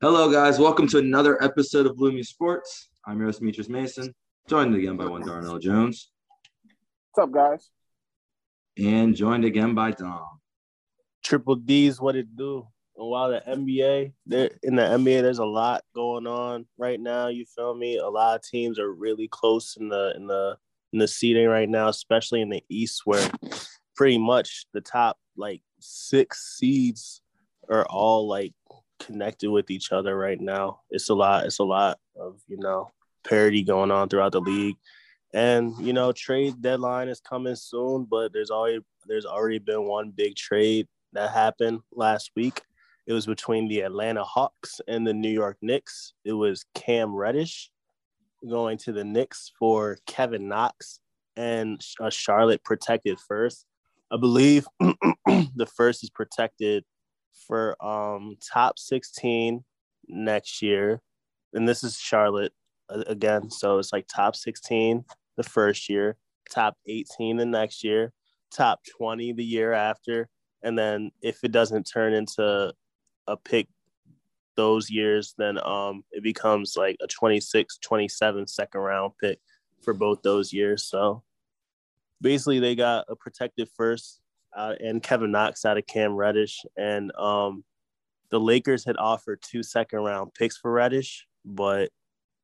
Hello, guys. Welcome to another episode of Bloomy Sports. I'm your host, Demetrius Mason, joined again by one Darnell Jones, What's up, guys? and joined again by Dom. Triple D's what it do. And while the NBA, there in the NBA, there's a lot going on right now. You feel me? A lot of teams are really close in the in the in the seeding right now, especially in the East, where pretty much the top like six seeds are all like connected with each other right now. It's a lot. It's a lot of you know parity going on throughout the league. And you know, trade deadline is coming soon, but there's already there's already been one big trade that happened last week. It was between the Atlanta Hawks and the New York Knicks. It was Cam Reddish going to the Knicks for Kevin Knox and a Charlotte protected first. I believe the first is protected for um top 16 next year. And this is Charlotte uh, again, so it's like top 16 the first year, top 18 the next year, top 20 the year after, and then if it doesn't turn into a pick those years, then um it becomes like a 26, 27 second round pick for both those years. So basically they got a protected first uh, and Kevin Knox out of Cam Reddish. And um the Lakers had offered two second round picks for Reddish, but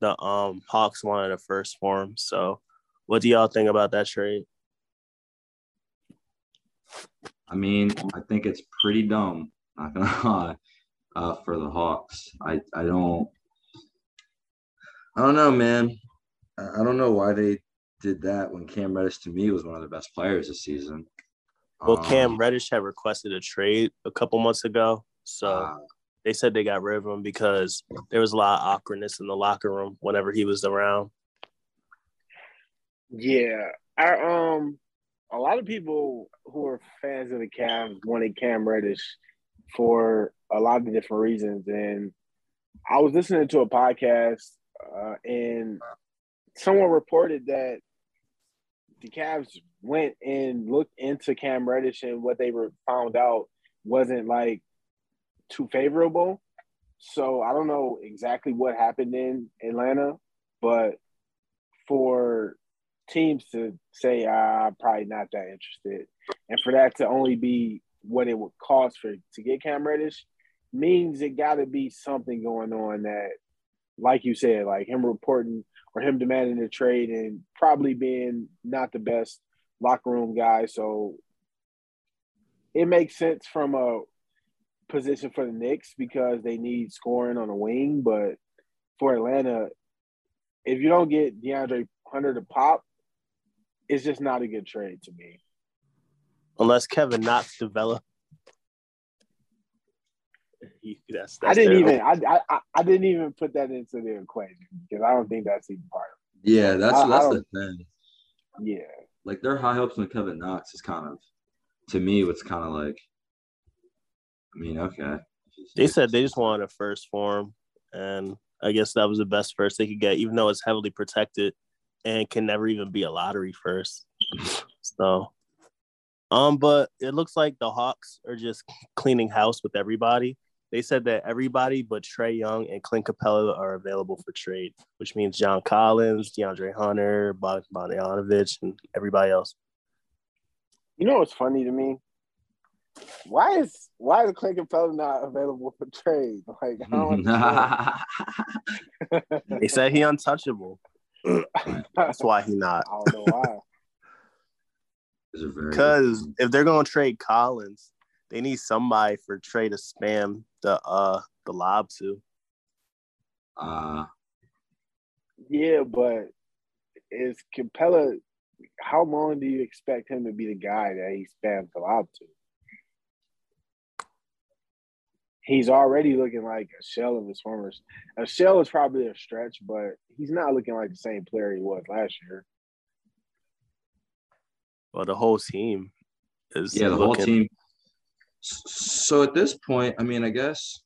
the um Hawks wanted a first for him. So what do y'all think about that trade? I mean, I think it's pretty dumb, not gonna lie, uh, for the Hawks. I, I don't I don't know, man. I I don't know why they did that when Cam Reddish to me was one of the best players this season. Well, Um, Cam Reddish had requested a trade a couple months ago. So uh, they said they got rid of him because there was a lot of awkwardness in the locker room whenever he was around. Yeah, I um, a lot of people who are fans of the Cavs wanted Cam Reddish for a lot of different reasons, and I was listening to a podcast, uh, and someone reported that the Cavs went and looked into Cam Reddish, and what they were found out wasn't like too favorable. So I don't know exactly what happened in Atlanta, but for teams to say ah, I'm probably not that interested, and for that to only be what it would cost for to get Cam Reddish means it got to be something going on that, like you said, like him reporting or him demanding a trade and probably being not the best locker room guy. So it makes sense from a position for the Knicks because they need scoring on the wing, but for Atlanta, if you don't get DeAndre Hunter to pop, it's just not a good trade to me. Unless Kevin Knox develop. He- that's, I didn't even I, I I didn't even put that into the equation because I don't think that's even part of it. yeah, that's I- I the thing. Yeah. Like their high hopes on Kevin Knox is kind of to me what's kind of like I mean, okay. They said they just wanted a first form and I guess that was the best first they could get, even though it's heavily protected and can never even be a lottery first. So, um, but it looks like the Hawks are just cleaning house with everybody. They said that everybody but Trae Young and Clint Capela are available for trade, which means John Collins, DeAndre Hunter, Bog- Bogdanovich, and everybody else. You know what's funny to me? Why is why is Clint Capela not available for trade? Like I don't. They said he untouchable. That's why he not. I don't know why. Those are very- Because if they're gonna trade Collins, they need somebody for Trae to spam the uh the lob to. uh Yeah, but is Capela? How long do you expect him to be the guy that he spams the lob to? He's already looking like a shell of his former. A shell is probably a stretch, but he's not looking like the same player he was last year. Well, the whole team is yeah, the whole team. So at this point, I mean, I guess,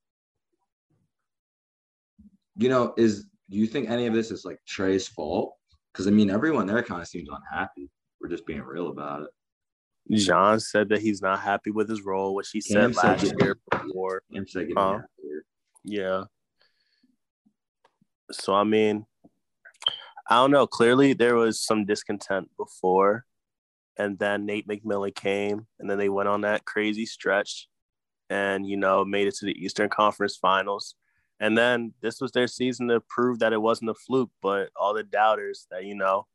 you know, is do you think any of this is like Trae's fault? Because I mean, everyone there kind of seems unhappy. We're just being real about it. John said that he's not happy with his role, which he Cam said said last that- year before. I'm saying, Huh? Yeah. So I mean, I don't know. Clearly, there was some discontent before, and then Nate McMillan came, and then they went on that crazy stretch, and you know made it to the Eastern Conference Finals, and then this was their season to prove that it wasn't a fluke. But all the doubters that you know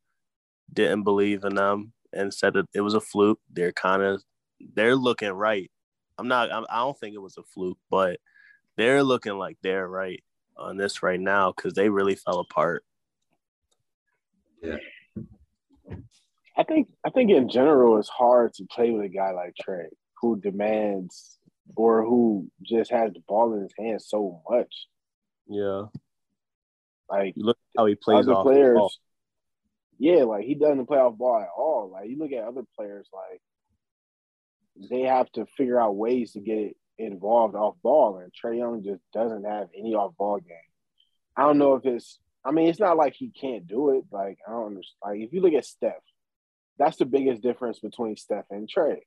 didn't believe in them and said that it was a fluke, they're kind of they're looking right. I'm not. I'm, I don't think it was a fluke, but they're looking like they're right on this right now because they really fell apart. Yeah. I think I think in general it's hard to play with a guy like Trae who demands or who just has the ball in his hand so much. Yeah. Like you look how he plays other off players. ball. Yeah, like he doesn't play off ball at all. Like you look at other players, like they have to figure out ways to get it involved off ball, and Trae Young just doesn't have any off ball game. I don't know if it's. I mean, it's not like he can't do it. Like I don't understand. Like if you look at Steph, that's the biggest difference between Steph and Trae.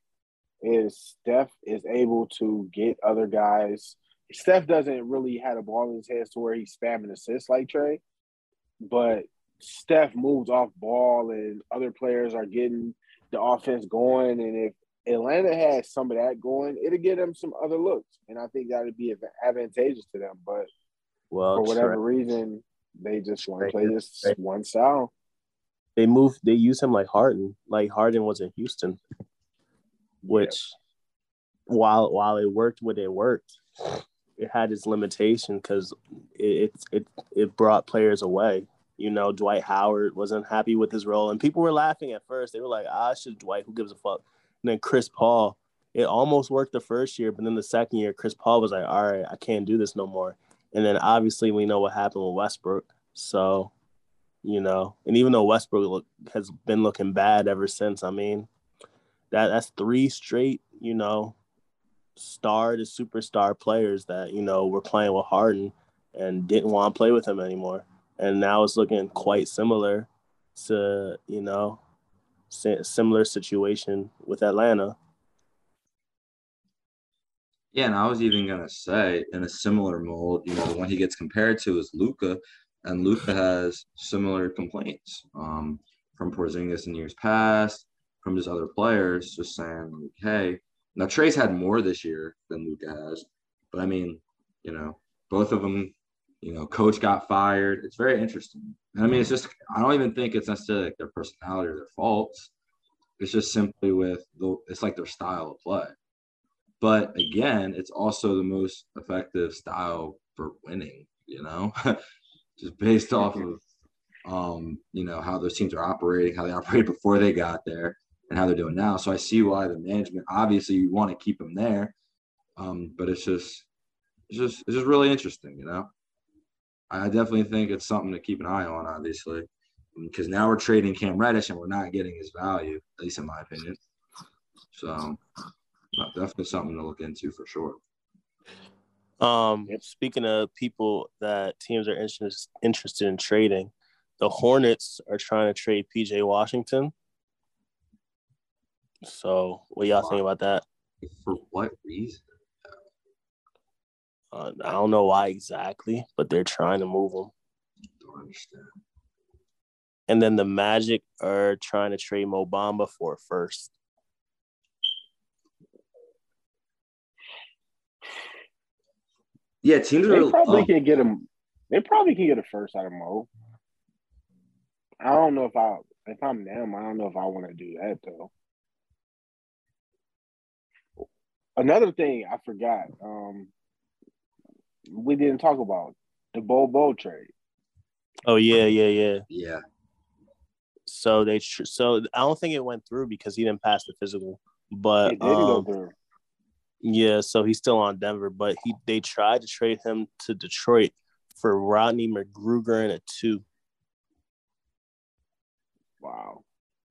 Is Steph is able to get other guys. Steph doesn't really have a ball in his hands to where he's spamming assists like Trae, but Steph moves off ball and other players are getting the offense going. And if Atlanta has some of that going, it'll get them some other looks, and I think that would be advantageous to them. But Well, for whatever Trae- reason, they just want to play this Trae- one style. They moved. They use him like Harden. Like Harden was in Houston, which while while it worked what it worked, it had its limitation because it, it it brought players away. You know, Dwight Howard wasn't happy with his role, and people were laughing at first. They were like, "Ah, just Dwight. Who gives a fuck?" And then Chris Paul, it almost worked the first year, but then the second year, Chris Paul was like, "All right, I can't do this no more." And then obviously we know what happened with Westbrook. So, you know, and even though Westbrook look, has been looking bad ever since, I mean, that that's three straight, you know, star to superstar players that you know were playing with Harden and didn't want to play with him anymore. And now it's looking quite similar to you know, similar situation with Atlanta. Yeah, and I was even gonna say in a similar mold, you know, the one he gets compared to is Luka, and Luka has similar complaints um, from Porzingis in years past, from just other players, just saying, like, hey, now Trae's had more this year than Luka has, but I mean, you know, both of them, you know, coach got fired. It's very interesting, and I mean, it's just I don't even think it's necessarily like their personality or their faults. It's just simply with the, it's like their style of play. But again, it's also the most effective style for winning, you know, just based off of, um, you know, how those teams are operating, how they operated before they got there, and how they're doing now. So I see why the management, obviously, you want to keep them there, um, but it's just, it's just, it's just really interesting, you know. I definitely think it's something to keep an eye on, obviously, because now we're trading Cam Reddish and we're not getting his value, at least in my opinion. So definitely something to look into for sure. Um, Yep. speaking of people that teams are interest, interested in trading, the Hornets are trying to trade PJ Washington. So, what y'all think about that? For what reason? Uh, I don't know why exactly, but they're trying to move him. Don't understand. And then the Magic are trying to trade Mo Bamba for first. Yeah, teams They are. probably oh, can get him. They probably can get a first out of Mo. I don't know if I if I'm them. I don't know if I want to do that though. Another thing I forgot. Um, we didn't talk about the Bol Bol trade. Oh yeah, yeah, yeah. yeah, So they so I don't think it went through because he didn't pass the physical. But It didn't go um, through. Yeah, so he's still on Denver. But he they tried to trade him to Detroit for Rodney McGruder and a two. Wow,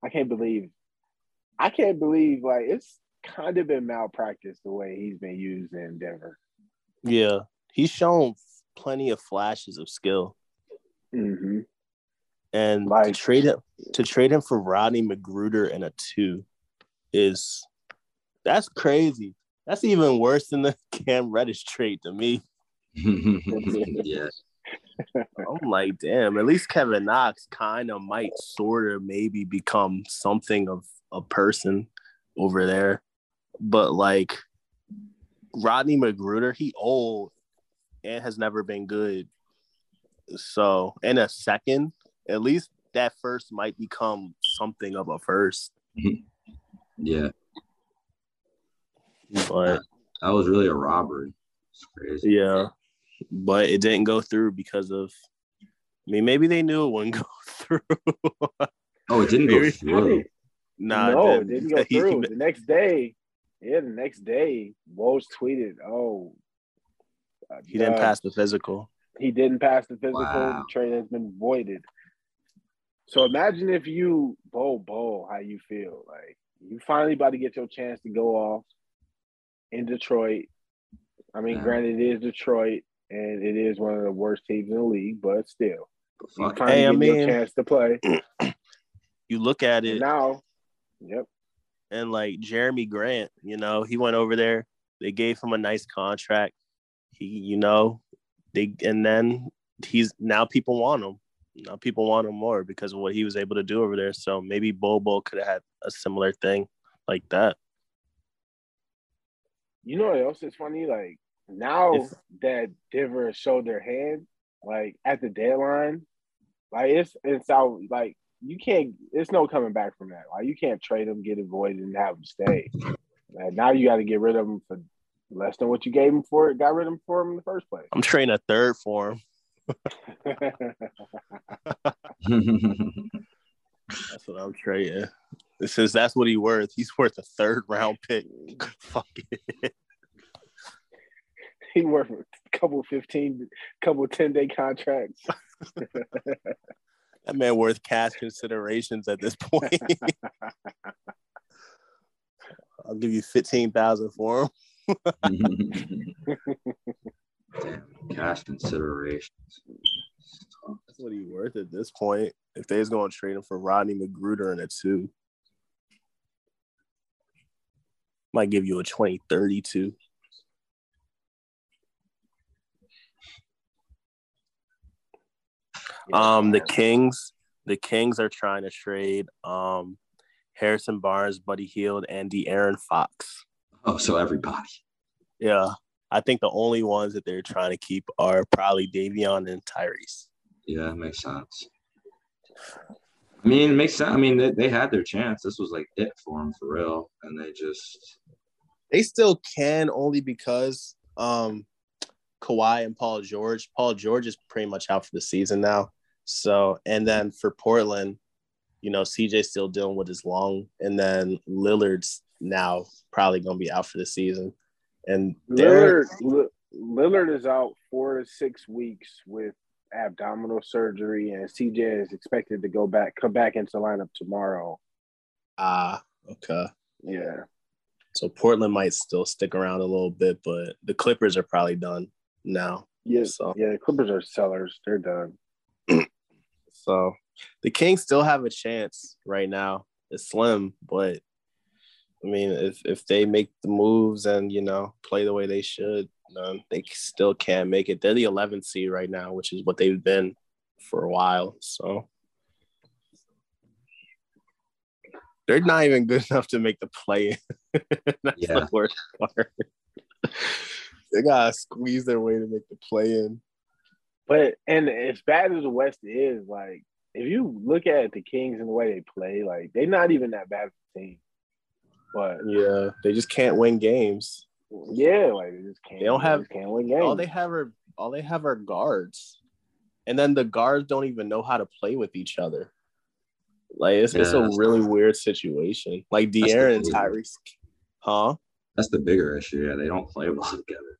I can't believe. I can't believe like it's kind of been malpractice the way he's been used in Denver. Yeah, he's shown plenty of flashes of skill. hmm And to trade him to trade him for Rodney McGruder and a two is that's crazy. That's even worse than the Cam Reddish trade to me. yeah. I'm like, damn, at least Kevin Knox kind of might sort of maybe become something of a person over there. But like Rodney McGruder, he old and has never been good. So in a second, at least that first might become something of a first. Yeah, But that was really a robbery. It's crazy. yeah. But it didn't go through because of I mean, maybe they knew it wouldn't go through. Oh, it didn't go through. nah, no, it it didn't go through. the next day, yeah, the next day, Woj tweeted, "Oh, uh, he didn't uh, pass the physical. He didn't pass the physical. Wow. The trade has been voided." So imagine if you Bol Bol, how you feel like you finally about to get your chance to go off in Detroit. I mean, Yeah. granted, it is Detroit, and it is one of the worst teams in the league, but still, But you fuck finally Hey, I get your mean- chance to play. You look at And it now, yep, and like Jerami Grant, you know, he went over there. They gave him a nice contract. He, you know, they and then he's now people want him. Now people want him more because of what he was able to do over there. So maybe Bol Bol could have had a similar thing like that. You know what else is funny? Like now If- that Denver showed their hand, like at the deadline, like it's it's out. Like you can't. It's no coming back from that. Like you can't trade them, get it voided, and have them stay. Like, now you got to get rid of them for less than what you gave them for it. Got rid of them for them in the first place. I'm trading a third for him. That's what I'm trading. Since that's what he worth. He's worth a third round pick. Fuck it. he worth a couple fifteen, couple ten day contracts. That man worth cash considerations at this point. I'll give you fifteen thousand for him. Damn, cash considerations. That's what he worth at this point. If they was going to trade him for Rodney McGruder in a two, might give you a 2032. Um, the Kings, the Kings are trying to trade um Harrison Barnes, Buddy Hield, and De'Aaron Fox. Oh, so everybody. Yeah, I think the only ones that they're trying to keep are probably Davion and Tyrese. Yeah, makes sense. I mean, it makes sense. I mean, they, they had their chance. This was like it for them for real, and they just They still can only because um Kawhi and Paul George. Paul George is pretty much out for the season now. So, and then for Portland, you know, CJ's still dealing with his lung, and then Lillard's now probably going to be out for the season. And they're Lillard, Lillard is out four to six weeks with abdominal surgery, and CJ is expected to go back, come back into lineup tomorrow. ah okay. Yeah, So Portland might still stick around a little bit, but the Clippers are probably done now. yeah, So yeah. The Clippers are sellers; they're done. So the Kings still have a chance right now. It's slim, but I mean, if if they make the moves and you know play the way they should, they still can't make it. They're the 11th seed right now, which is what they've been for a while. So they're not even good enough to make the play. That's Yeah. the worst part. they gotta squeeze their way to make the play in. But and as bad as the West is, like if you look at the Kings and the way they play, like they're not even that bad of a team. But Yeah, they just can't win games. Yeah, like they just can't. They don't have- just can't win games. all they have are all they have are guards, and then the guards don't even know how to play with each other. Like it's, it's a that's- really weird situation. Like the De'Aaron and. Tyrese, huh? that's the bigger issue. Yeah, they don't play well together.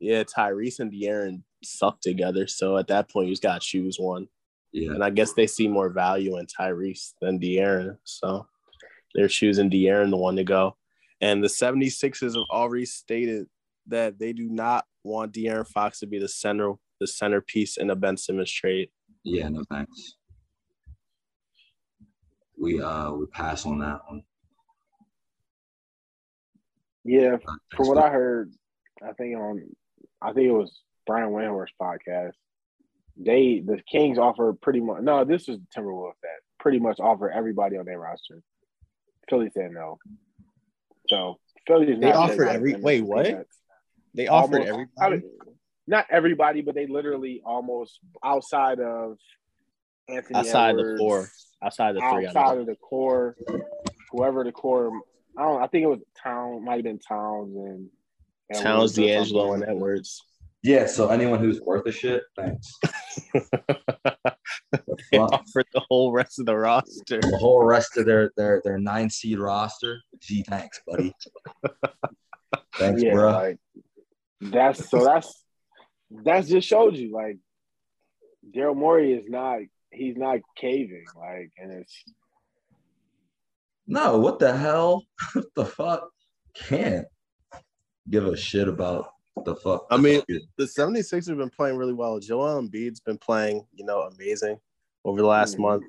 Yeah, Tyrese and De'Aaron suck together. So at that point, you just gotta choose one. Yeah, And I guess they see more value in Tyrese than De'Aaron. So they're choosing De'Aaron, the one to go. And the 76ers have already stated that they do not want De'Aaron Fox to be the center, the centerpiece in a Ben Simmons trade. yeah. No thanks. We uh we pass on that one. yeah, Uh, from what I heard, I think on, I think it was Brian Windhorst's podcast. they the Kings offer pretty much no, this was Timberwolves that pretty much offer everybody on their roster. Philly said no. So Philly is They offered every- wait, what? They offered Almost- everybody. Not everybody, but they literally almost outside of Anthony outside the Edwards, four, outside the three. Outside of the core, whoever the core. I don't. I think it was Town. Might have been Towns and Towns, Edwards D'Angelo, and. Edwards. Yeah, so anyone who's worth a shit, thanks. They offered the whole rest of the roster. The whole rest of their their their nine seed roster. Gee, thanks, buddy. thanks, yeah, bro. like that's so that's that's just showed you like Daryl Morey is not he's not caving like and it's No, what the hell? what the fuck? Can't give a shit about the fuck. I mean- The 76ers have been playing really well. Joel Embiid's been playing, you know, amazing over the last Mhm. month.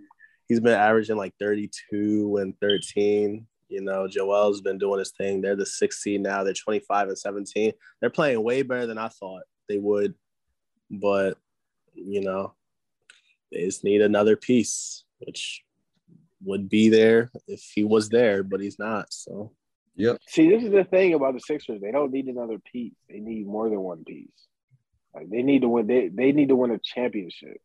He's been averaging like 32 and 13. You know, Joel's been doing his thing. They're the sixth seed now. They're 25 and 17. They're playing way better than I thought they would. But, you know, they just need another piece, which would be there if he was there, but he's not. So yep. see this is the thing about the Sixers they don't need another piece they need more than one piece like they need to win they they need to win a championship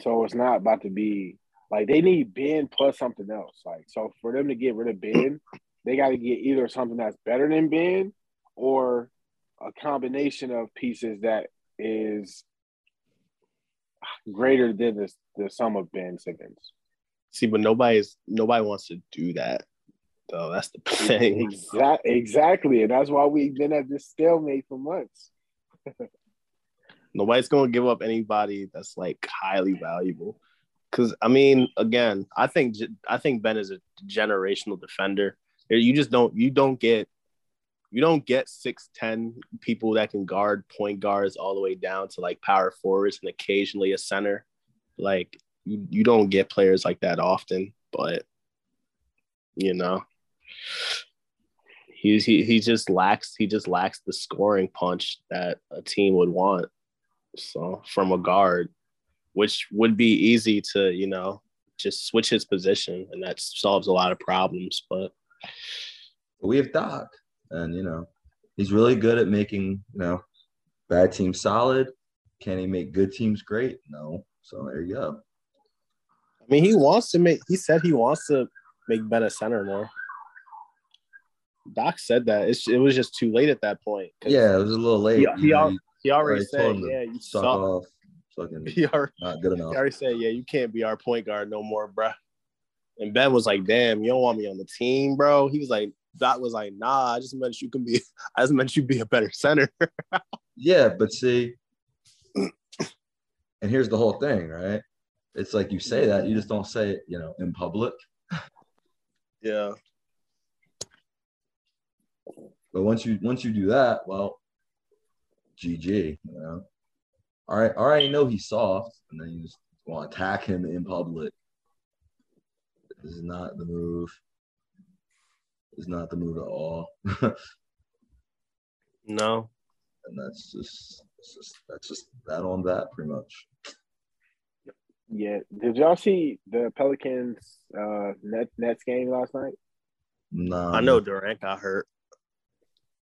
so it's not about to be like they need Ben plus something else like so for them to get rid of Ben they got to get either something that's better than Ben or a combination of pieces that is greater than the, the sum of Ben Simmons. see, but nobody's nobody wants to do that. Though that's the thing. Exactly, exactly, and that's why we've been at this stalemate for months. Nobody's going to give up anybody that's like highly valuable. Because I mean, again, I think I think Ben is a generational defender. You just don't you don't get you don't get six ten people that can guard point guards all the way down to like power forwards and occasionally a center. Like you you don't get players like that often. But you know, he's he he just lacks he just lacks the scoring punch that a team would want. So from a guard, which would be easy to, you know, just switch his position and that solves a lot of problems. But we have Doc, and you know, he's really good at making you know bad teams solid. Can he make good teams great? No. So there you go. I mean, he wants to make. He said he wants to make Ben a center more. Doc said that it's, it was just too late at that point. Yeah, it was a little late. He- he al- he already already said, told him to "Yeah, you suck suck." off. Fucking He already, not good enough. he already said, "Yeah, you can't be our point guard no more, bruh." And Ben was like, "Damn, you don't want me on the team, bro." He was like, "Doc was like, nah, I just meant you can be. I just meant you be a better center." Yeah, but see, and here's the whole thing, right? It's like you say that, you just don't say it, you know, in public. yeah. But once you once you do that, well, GG, you know. All right, I already know he's soft, and then you just want to attack him in public. This is not the move. This is not the move at all. No. And that's just, that's just that's just that on that pretty much. Yeah, did y'all see the Pelicans uh Net, Nets game last night? Nah, I know Durant got hurt.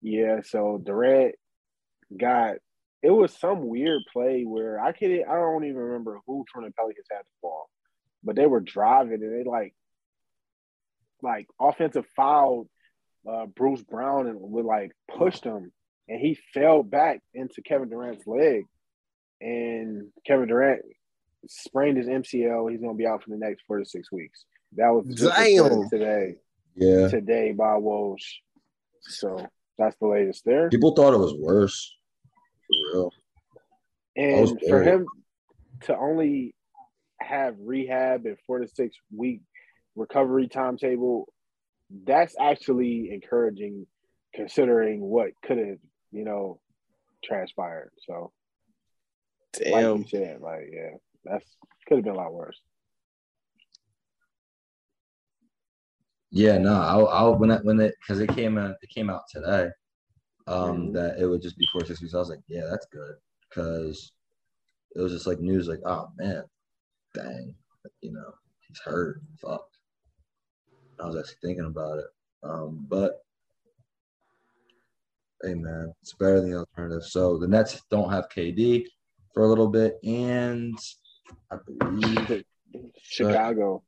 Yeah, so Durant got it was some weird play where I can't I don't even remember who from the Pelicans had the ball, but they were driving and they like like offensive fouled uh, Bruce Brown and would like pushed him and he fell back into Kevin Durant's leg and Kevin Durant sprained his MCL. He's gonna be out for the next four to six weeks. That was Damn. today Yeah, today by Woj. So that's the latest there. people thought it was worse. For real. And for him to only have rehab and four to six week recovery timetable, that's actually encouraging considering what could have, you know, transpired. So like Damn. you said, like, yeah, that's could have been a lot worse. Yeah, no, I'll, I'll when it when it because it came out it came out today, um, Mhm. that it would just be four six weeks. I was like, yeah, that's good because it was just like news, like, oh man, dang, you know, he's hurt. Fuck. I was actually thinking about it. Um, but hey man, it's better than the alternative. So the Nets don't have KD for a little bit, and I believe Chicago.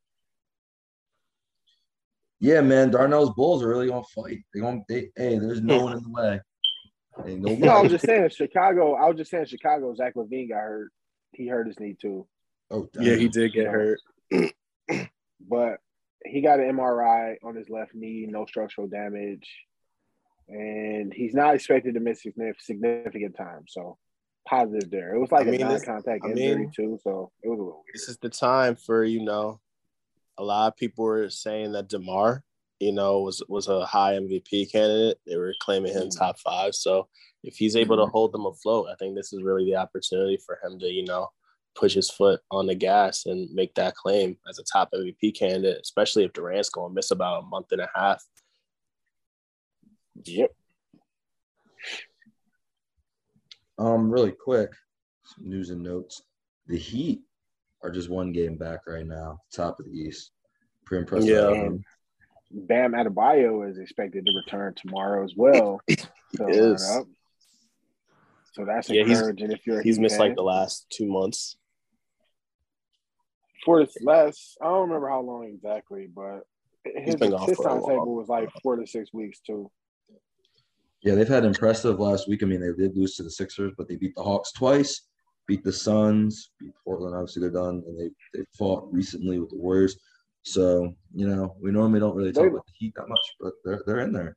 Yeah, man, Darnell's Bulls are really gonna fight. They're gonna they, hey, there's no one in the way. Ain't no, No, I was just saying Chicago. I was just saying Chicago. Zach LaVine got hurt. He hurt his knee too. oh, Yeah, he did get hurt. but he got an MRI on his left knee, no structural damage, and he's not expected to miss significant time. So positive there. It was like I mean, a this- non-contact I injury mean- too, so it was a little weird. This is the time for you know, a lot of people were saying that DeMar, you know, was was a high MVP candidate. They were claiming him Mhm. top five. So if he's able to Mhm. hold them afloat, I think this is really the opportunity for him to you know push his foot on the gas and make that claim as a top MVP candidate, especially if Durant's going to miss about a month and a half. Yep. Um, really quick, some news and notes. The Heat are just one game back right now, top of the East. Pretty impressive. Yeah. Bam Adebayo is expected to return tomorrow as well. So, He is. Uh, oh. so that's Yeah, he's- encouraging if you're He's missed fan. like the last two months. four to less. I don't remember how long exactly, but his, been gone his for a while. timetable was like four to six weeks too. yeah, they've had impressive last week. I mean, they did lose to the Sixers, but they beat the Hawks twice, beat the Suns, beat Portland. Obviously, they're done, and they they fought recently with the Warriors. So you know, we normally don't really talk They- about the Heat that much, but they're they're in there.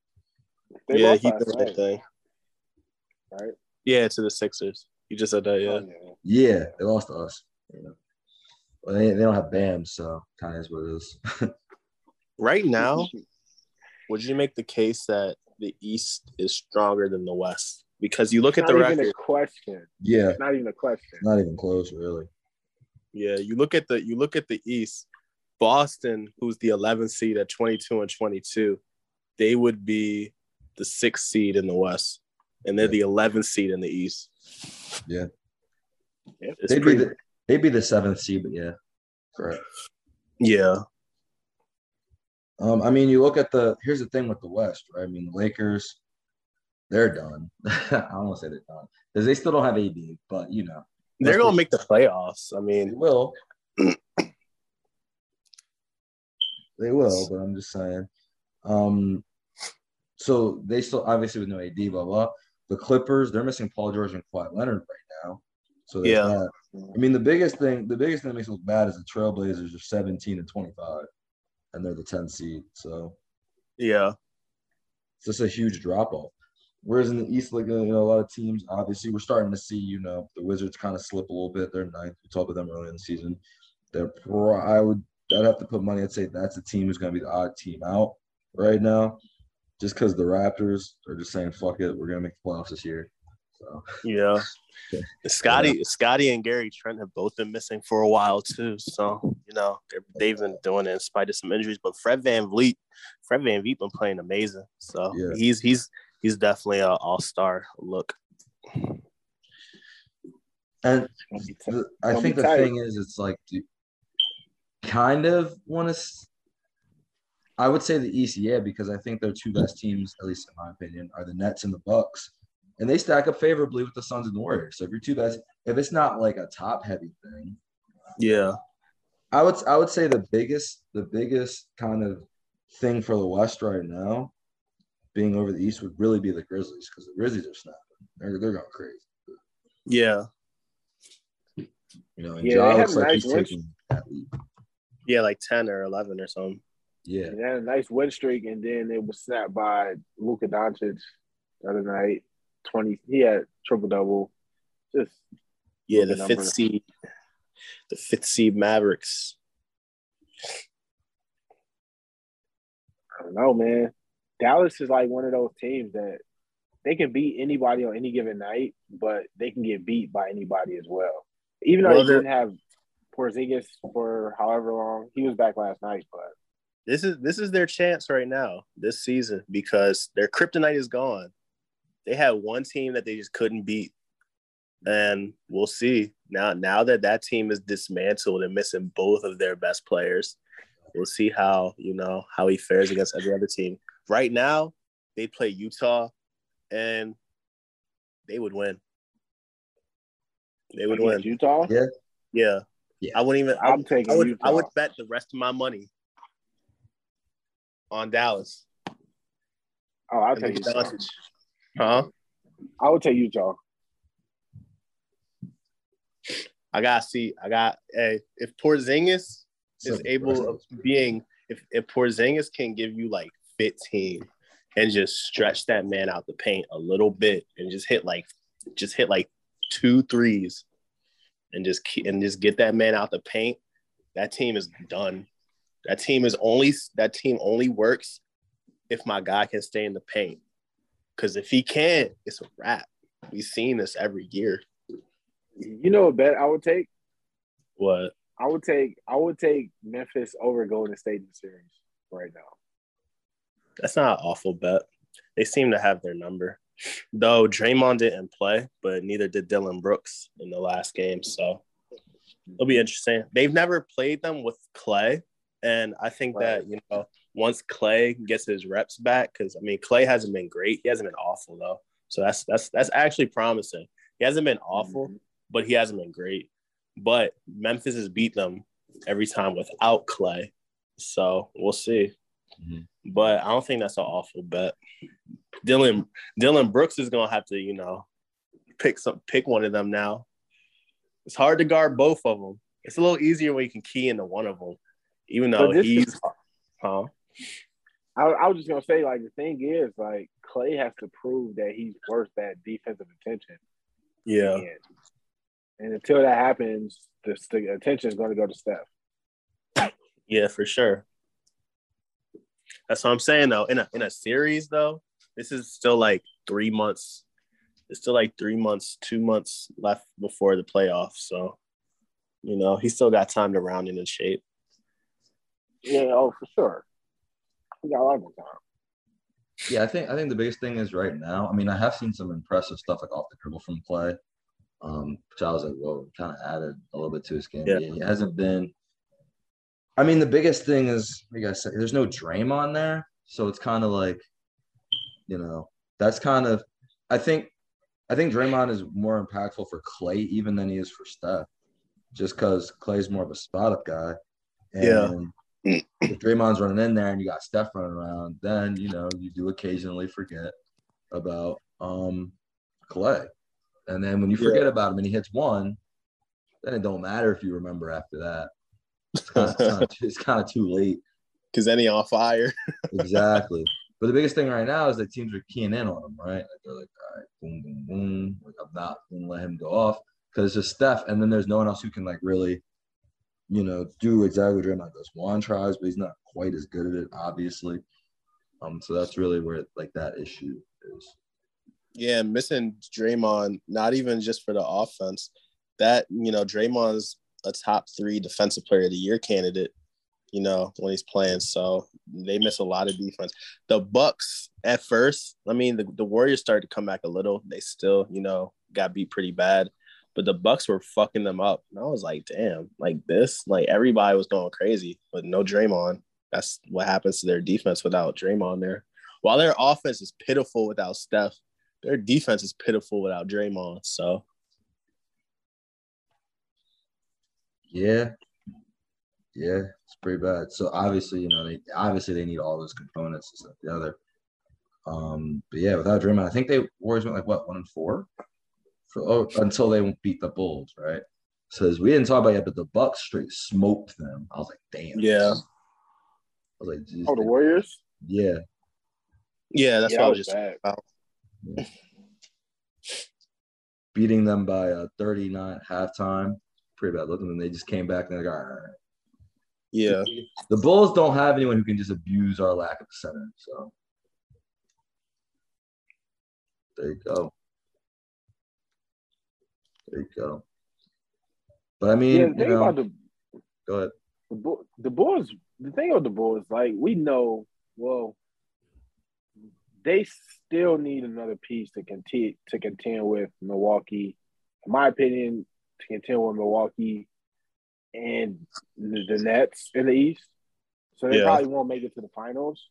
They yeah, lost he last did the right thing. Eh? right? Yeah, to the Sixers. You just said that, yeah. Oh, yeah. Yeah, they lost to us. You know. Well, they, they don't have Bam, so kind of is what it is. Right now, would you make the case that the East is stronger than the West? Because you look It's at the record. A question. yeah, It's not even a question. not even close, really. Yeah, you look at the you look at the East. Boston, who's the 11th seed at 22 and 22, they would be the sixth seed in the West, and they're the 11th seed in the East. Yeah. It's They'd be the they'd be the seventh seed, but yeah, correct. yeah, Um, I mean, you look at the here's the thing with the West, right? I mean, the Lakers, they're done. I don't want to say they're done because they still don't have AD, but you know they're gonna make the playoffs. I they mean, will. they will, but I'm just saying. Um, so they still obviously with no AD, blah blah. The Clippers, they're missing Paul George and Kawhi Leonard right now. So Yeah. I mean, the biggest thing, the biggest thing that makes it look bad is the Trailblazers are 17 and 25, and they're the 10 seed. So yeah, it's just a huge drop off. Whereas in the East, like you know, a lot of teams, obviously, we're starting to see, you know, the Wizards kind of slip a little bit. They're ninth. We talked about them early in the season. They're pro- I would, I'd have to put money. I'd say that's the team who's going to be the odd team out right now, just because the Raptors are just saying, "Fuck it, we're going to make the playoffs this year." So yeah. Scottie, Scottie, and Gary Trent have both been missing for a while too. So you know they're, they've been doing it in spite of some injuries. But Fred VanVleet, Fred VanVleet been playing amazing. So Yeah. he's he's he's definitely an all star look. and Gonna be tough. the, I think the tight. thing is, it's like, do, kind of want to. I would say the East, yeah, because I think their two best teams, at least in my opinion, are the Nets and the Bucks, and they stack up favorably with the Suns and the Warriors. So if you're two best, if it's not like a top heavy thing, Yeah, I would I would say the biggest the biggest kind of thing for the West right now, being over the East would really be the Grizzlies because the Grizzlies are snapping. They're they're going crazy. yeah, You know, and Yeah, Ja looks like nice he's wins. taking that lead. yeah, like ten or eleven or something. Yeah. They had a nice win streak, and then it was snapped by Luka Doncic the other night. Twenty, he had triple double. Just Yeah, the Looking fifth seed, the fifth seed Mavericks. I don't know, man. Dallas is like one of those teams that they can beat anybody on any given night, but they can get beat by anybody as well. Even though Well, they didn't have Porzingis for however long, he was back last night, but This is this is their chance right now this season because their kryptonite is gone. They had one team that they just couldn't beat, and we'll see. Now, now that that team is dismantled and missing both of their best players, we'll see how you know how he fares against every other team. Right now, they play Utah, and they would win. They would win. Utah. Yeah. Yeah. Yeah. I wouldn't even. I, I'm taking I would. Utah. I would bet the rest of my money on Dallas. Oh, I'll take against Utah. Huh? I would take Utah. I got to see. I got. Hey, if Porzingis is So- able of being, if if Porzingis can give you like 15 and just stretch that man out the paint a little bit and just hit like, just hit like two threes, and just and just get that man out the paint, that team is done. That team is only that team only works if my guy can stay in the paint. Because if he can't, it's a wrap. We've seen this every year. You know a bet I would take? What? I would take I would take Memphis over Golden State in the series right now. That's not an awful bet. They seem to have their number. Though Draymond didn't play, but neither did Dillon Brooks in the last game. So it'll be interesting. They've never played them with Clay. And I think that, you know, once Clay gets his reps back, because I mean Clay hasn't been great. He hasn't been awful though. So that's that's that's actually promising. He hasn't been awful, mm-hmm. but he hasn't been great. But Memphis has beat them every time without Clay. So we'll see. Mhm. But I don't think that's an awful bet. Dillon Dillon Brooks is gonna have to, you know, pick some pick one of them now. It's hard to guard both of them. It's a little easier when you can key into one of them, even though he's is- huh? I, I was just gonna say, like the thing is, like Clay has to prove that he's worth that defensive attention. Yeah. And, and until that happens, the, the attention is going to go to Steph. Yeah, for sure. That's what I'm saying though. In a in a series though, this is still like three months. It's still like three months, two months left before the playoffs. So, you know, he still got time to round in his shape. Yeah, oh for sure. He got a lot of time. Yeah, I think I think the biggest thing is right now. I mean, I have seen some impressive stuff like off the dribble from play, um, which I was like, whoa, kind of added a little bit to his game. Yeah. He hasn't been. I mean, the biggest thing is, like I said, there's no Draymond there, so it's kind of like, you know, that's kind of. I think, I think Draymond is more impactful for Clay even than he is for Steph, just because Clay's more of a spot up guy. Yeah. And if Draymond's running in there and you got Steph running around, then you know you do occasionally forget about um Clay. And then when you forget about him and he hits one, then it don't matter if you remember after that. It's kind of, too- it's kind of too late. Cause then he on fire. Exactly. but the biggest thing right now is that teams are keying in on him, right? Like they're like, all right, boom, boom, boom. Like I'm not gonna let him go off because it's just Steph, and then there's no one else who can like really, you know, do exactly what Draymond does. Juan tries, but he's not quite as good at it, obviously. Um, so that's really where like that issue is. Yeah, missing Draymond, not even just for the offense. That, you know, Draymond's a top three defensive player of the year candidate, you know, when he's playing. So they miss a lot of defense. The Bucks at first, I mean, the, the Warriors started to come back a little. They still, you know, got beat pretty bad. But the Bucks were fucking them up. And I was like, damn, like this, like everybody was going crazy, but no Draymond. That's what happens to their defense without Draymond there. While their offense is pitiful without Steph, their defense is pitiful without Draymond. So Yeah. Yeah, it's pretty bad. So obviously, you know, they obviously they need all those components to stuff together. Um, but yeah, without Draymond, I think they Warriors went like what one and four for oh, until they beat the Bulls, right? Says we didn't talk about it yet, but the Bucks straight smoked them. I was like, damn. Yeah. I was like, geez, Oh, the Warriors. yeah. yeah, that's yeah, what I that was was just bad. Beating them by uh, 39 at halftime. Pretty bad looking. And they just came back and they're like, all right. yeah. The Bulls don't have anyone who can just abuse our lack of center. So there you go. There you go. But I mean, Yeah, the you know, the go ahead. the, Bull- the Bulls, the thing about the Bulls, like we know, well, they still need another piece to contend to contend with Milwaukee. In my opinion, to contend with Milwaukee and the, the Nets in the East. So they Yeah. probably won't make it to the finals,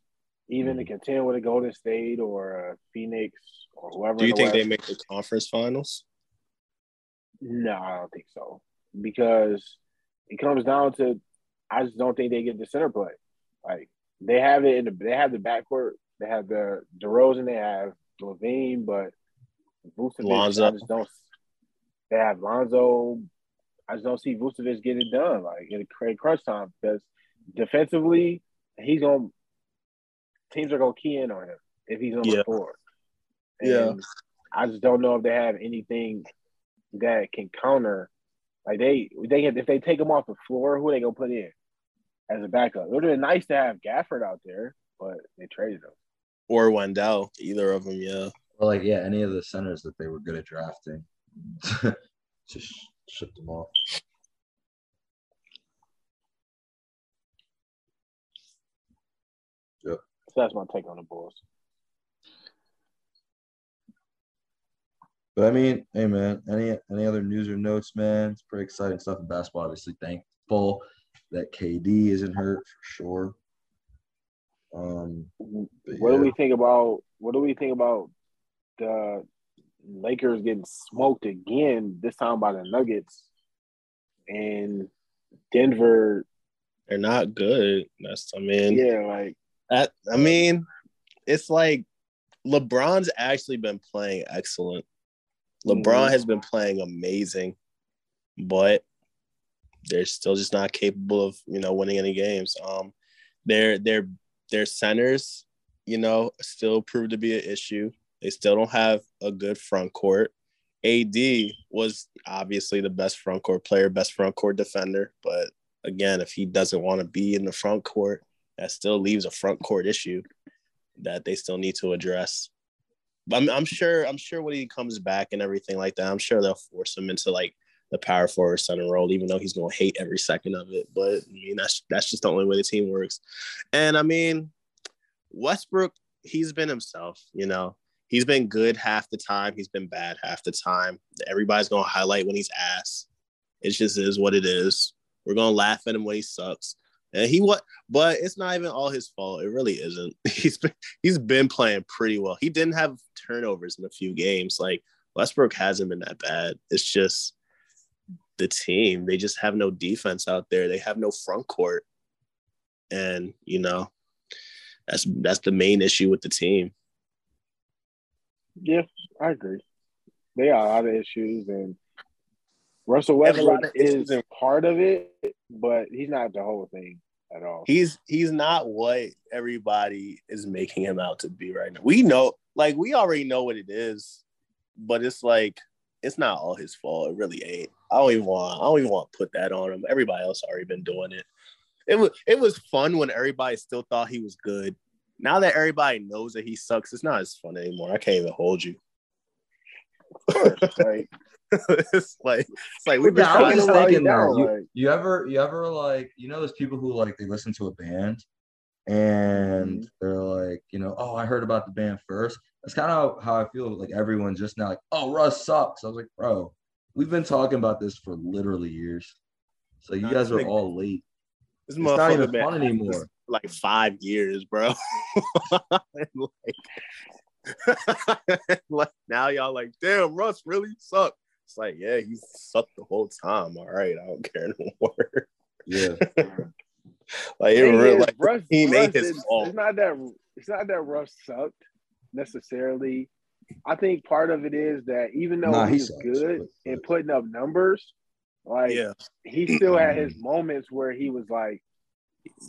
even to mm-hmm. contend with a Golden State or a Phoenix or whoever. Do you the think they make the conference finals? No, I don't think so. Because it comes down to I just don't think they get the center play. Like they have it in the they have the backcourt, they have the DeRozan, they have LaVine, but Vucevic. I just don't they have Lonzo. I just don't see Vucevic get it done like in a crunch time because defensively he's gonna teams are gonna key in on him if he's on Yeah. the floor. Yeah. I just don't know if they have anything that can counter. Like they, they if they take him off the floor, who they gonna put in as a backup? It would have been nice to have Gafford out there, but they traded him. Or Wendell? Either of them, yeah. Or like, yeah, any of the centers that they were good at drafting. Just shut them off. Yeah. So that's my take on the Bulls. But I mean, hey man, any any other news or notes, man? It's pretty exciting stuff in basketball. Obviously, thankful that KD isn't hurt for sure. Um, What do we think about? What do we think about the Lakers getting smoked again? This time by the Nuggets and Denver. They're not good. That's I mean, Yeah, like that I mean, it's like LeBron's actually been playing excellent. LeBron Mhm. has been playing amazing, but they're still just not capable of, you know, winning any games. Um their their their centers, you know, still prove to be an issue. They still don't have a good front court. AD was obviously the best front court player, best front court defender, but again, if he doesn't want to be in the front court, that still leaves a front court issue that they still need to address. But I'm, I'm sure, I'm sure when he comes back and everything like that, I'm sure they'll force him into like the power forward center role, even though he's gonna hate every second of it. But I mean, that's that's just the only way the team works. And I mean, Westbrook, he's been himself, you know. He's been good half the time. He's been bad half the time. Everybody's gonna highlight when he's ass. It just is what it is. We're gonna laugh at him when he sucks. And he what but it's not even all his fault. It really isn't. He's been he's been playing pretty well. He didn't have turnovers in a few games. Like Westbrook hasn't been that bad. It's just the team. They just have no defense out there. They have no front court. And you know, that's that's the main issue with the team. Yeah, I agree. They got a lot of issues, and Russell They have a lot Westbrook is part of it, but he's not the whole thing at all. He's he's not what everybody is making him out to be right now. We know, like we already know what it is, but it's like it's not all his fault. It really ain't. I don't even want. I don't even want to put that on him. Everybody else already been doing it. It was it was fun when everybody still thought he was good. Now that everybody knows that he sucks, it's not as fun anymore. I can't even hold you. like, it's like it's like we've been Yeah, I was trying just to thinking down, though. You, like- you ever you ever like you know those people who like they listen to a band and Mhm. they're like, you know, oh, I heard about the band first. That's kind of how I feel like everyone just now like, oh, Russ sucks. I was like, bro, we've been talking about this for literally years. So you guys are all late. This It's not even fun at this anymore. Like five years, bro. like, like, now y'all like, damn, Russ really sucked. It's like, yeah, he sucked the whole time. All right, I don't care no more. Yeah. like it thing really, like Russ, he Russ made his is- fault. It's not that it's not that Russ sucked necessarily. I think part of it is that even though Nah, he he's sucks, good but- in putting up numbers, like yeah, he still had his moments where he was like,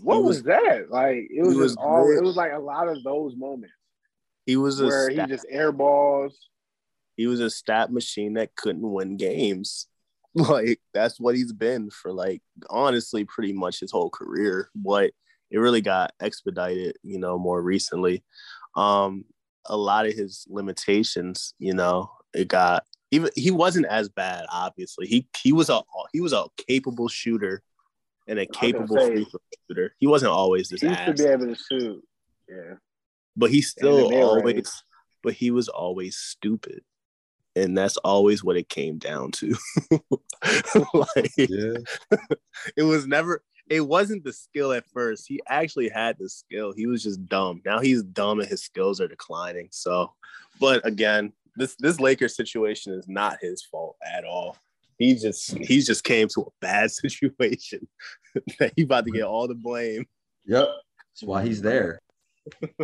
"What was, was- that?" Like it was, was just all. good. It was like a lot of those moments he was a where stat, he just airballs. he was a stat machine that couldn't win games. Like that's what he's been for like honestly pretty much his whole career. But it really got expedited, you know, more recently. Um, a lot of his limitations, you know, it got even he wasn't as bad, obviously. He he was a he was a capable shooter and a capable say- shooter. He wasn't always this He used to be able to shoot. Yeah, but he still mid-range. always but he was always stupid. and that's always what it came down to. like, Yeah. it was never. It wasn't the skill at first. He actually had the skill. He was just dumb. Now he's dumb and his skills are declining. So, but again, this this Lakers situation is not his fault at all. He just he just came to a bad situation that he about to get all the blame. Yep. That's why he's there. what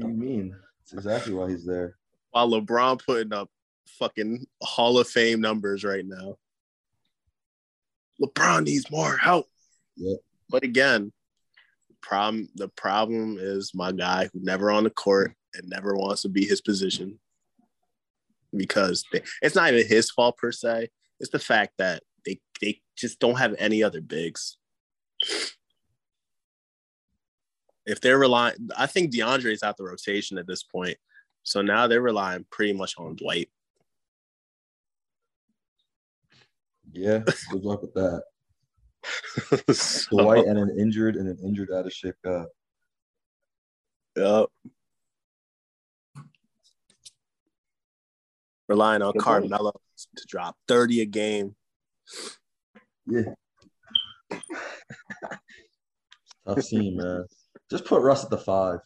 do you mean? That's exactly why he's there. While LeBron putting up fucking Hall of Fame numbers right now. LeBron needs more help. Yep. But again, problem the problem is my guy who never on the court and never wants to be his position because they, it's not even his fault per se. It's the fact that they they just don't have any other bigs. If they're relying, I think DeAndre is out the rotation at this point, so now they're relying pretty much on Dwight. Yeah. Good luck with that. So, Dwight and an injured and an injured out of shape guy. Yep. Relying on Good point. Carmelo to drop 30 a game. Yeah. Tough scene, man. Just put Russ at the five.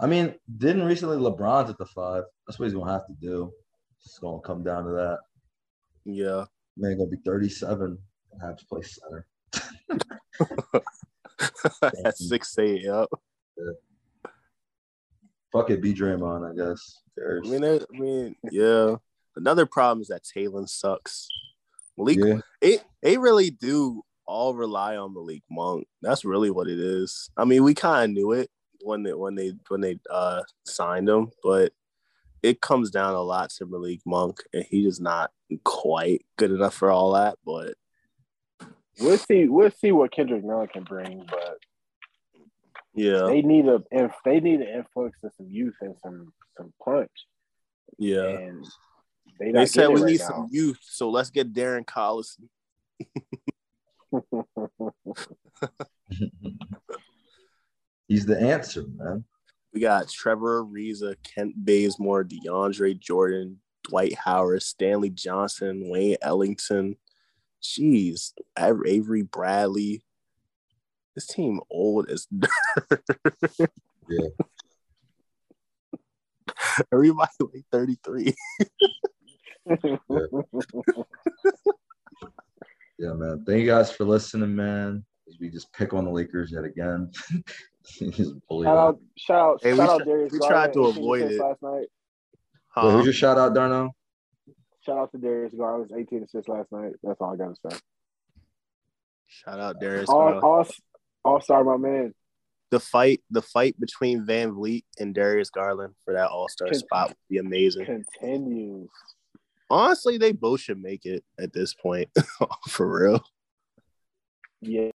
I mean, didn't recently LeBron's at the five. That's what he's gonna have to do. It's gonna come down to that. Yeah. Man, gonna be 37 and have to play center. At six eight, yep. Fuck it, be Draymond, I guess. I mean, I mean, yeah. Another problem is that Taylor sucks. Malik, yeah, it they really do all rely on Malik Monk. That's really what it is. I mean, we kind of knew it when they when they when they uh signed him, but it comes down a lot to Malik Monk, and he is not quite good enough for all that. But We'll see. We'll see what Kendrick Miller can bring, but yeah, they need a if they need an influx of some youth and some some punch. yeah. And they, They said we it need right some youth, so let's get Darren Collison. he's the answer, man. We got Trevor Ariza, Kent Bazemore, DeAndre Jordan, Dwight Howard, Stanley Johnson, Wayne Ellington. Jeez, Avery Bradley. This team old as dirt. Yeah. Everybody like 33. Yeah, man. Thank you guys for listening, man. As we just pick on the Lakers yet again. Just shout out, shout out, Hey, we shout out Darius we Garland, tried to 18 avoid it. last night. Wait, who's your shout out, Darno? Shout out to Darius Garland, 18 assists last night. That's all I gotta say. Shout out Darius. All, Garland. all, all star, my man. the fight, the fight between VanVleet and Darius Garland for that All Star Con- spot would be amazing. Continues. Honestly, they both should make it at this point, for real. Yeah.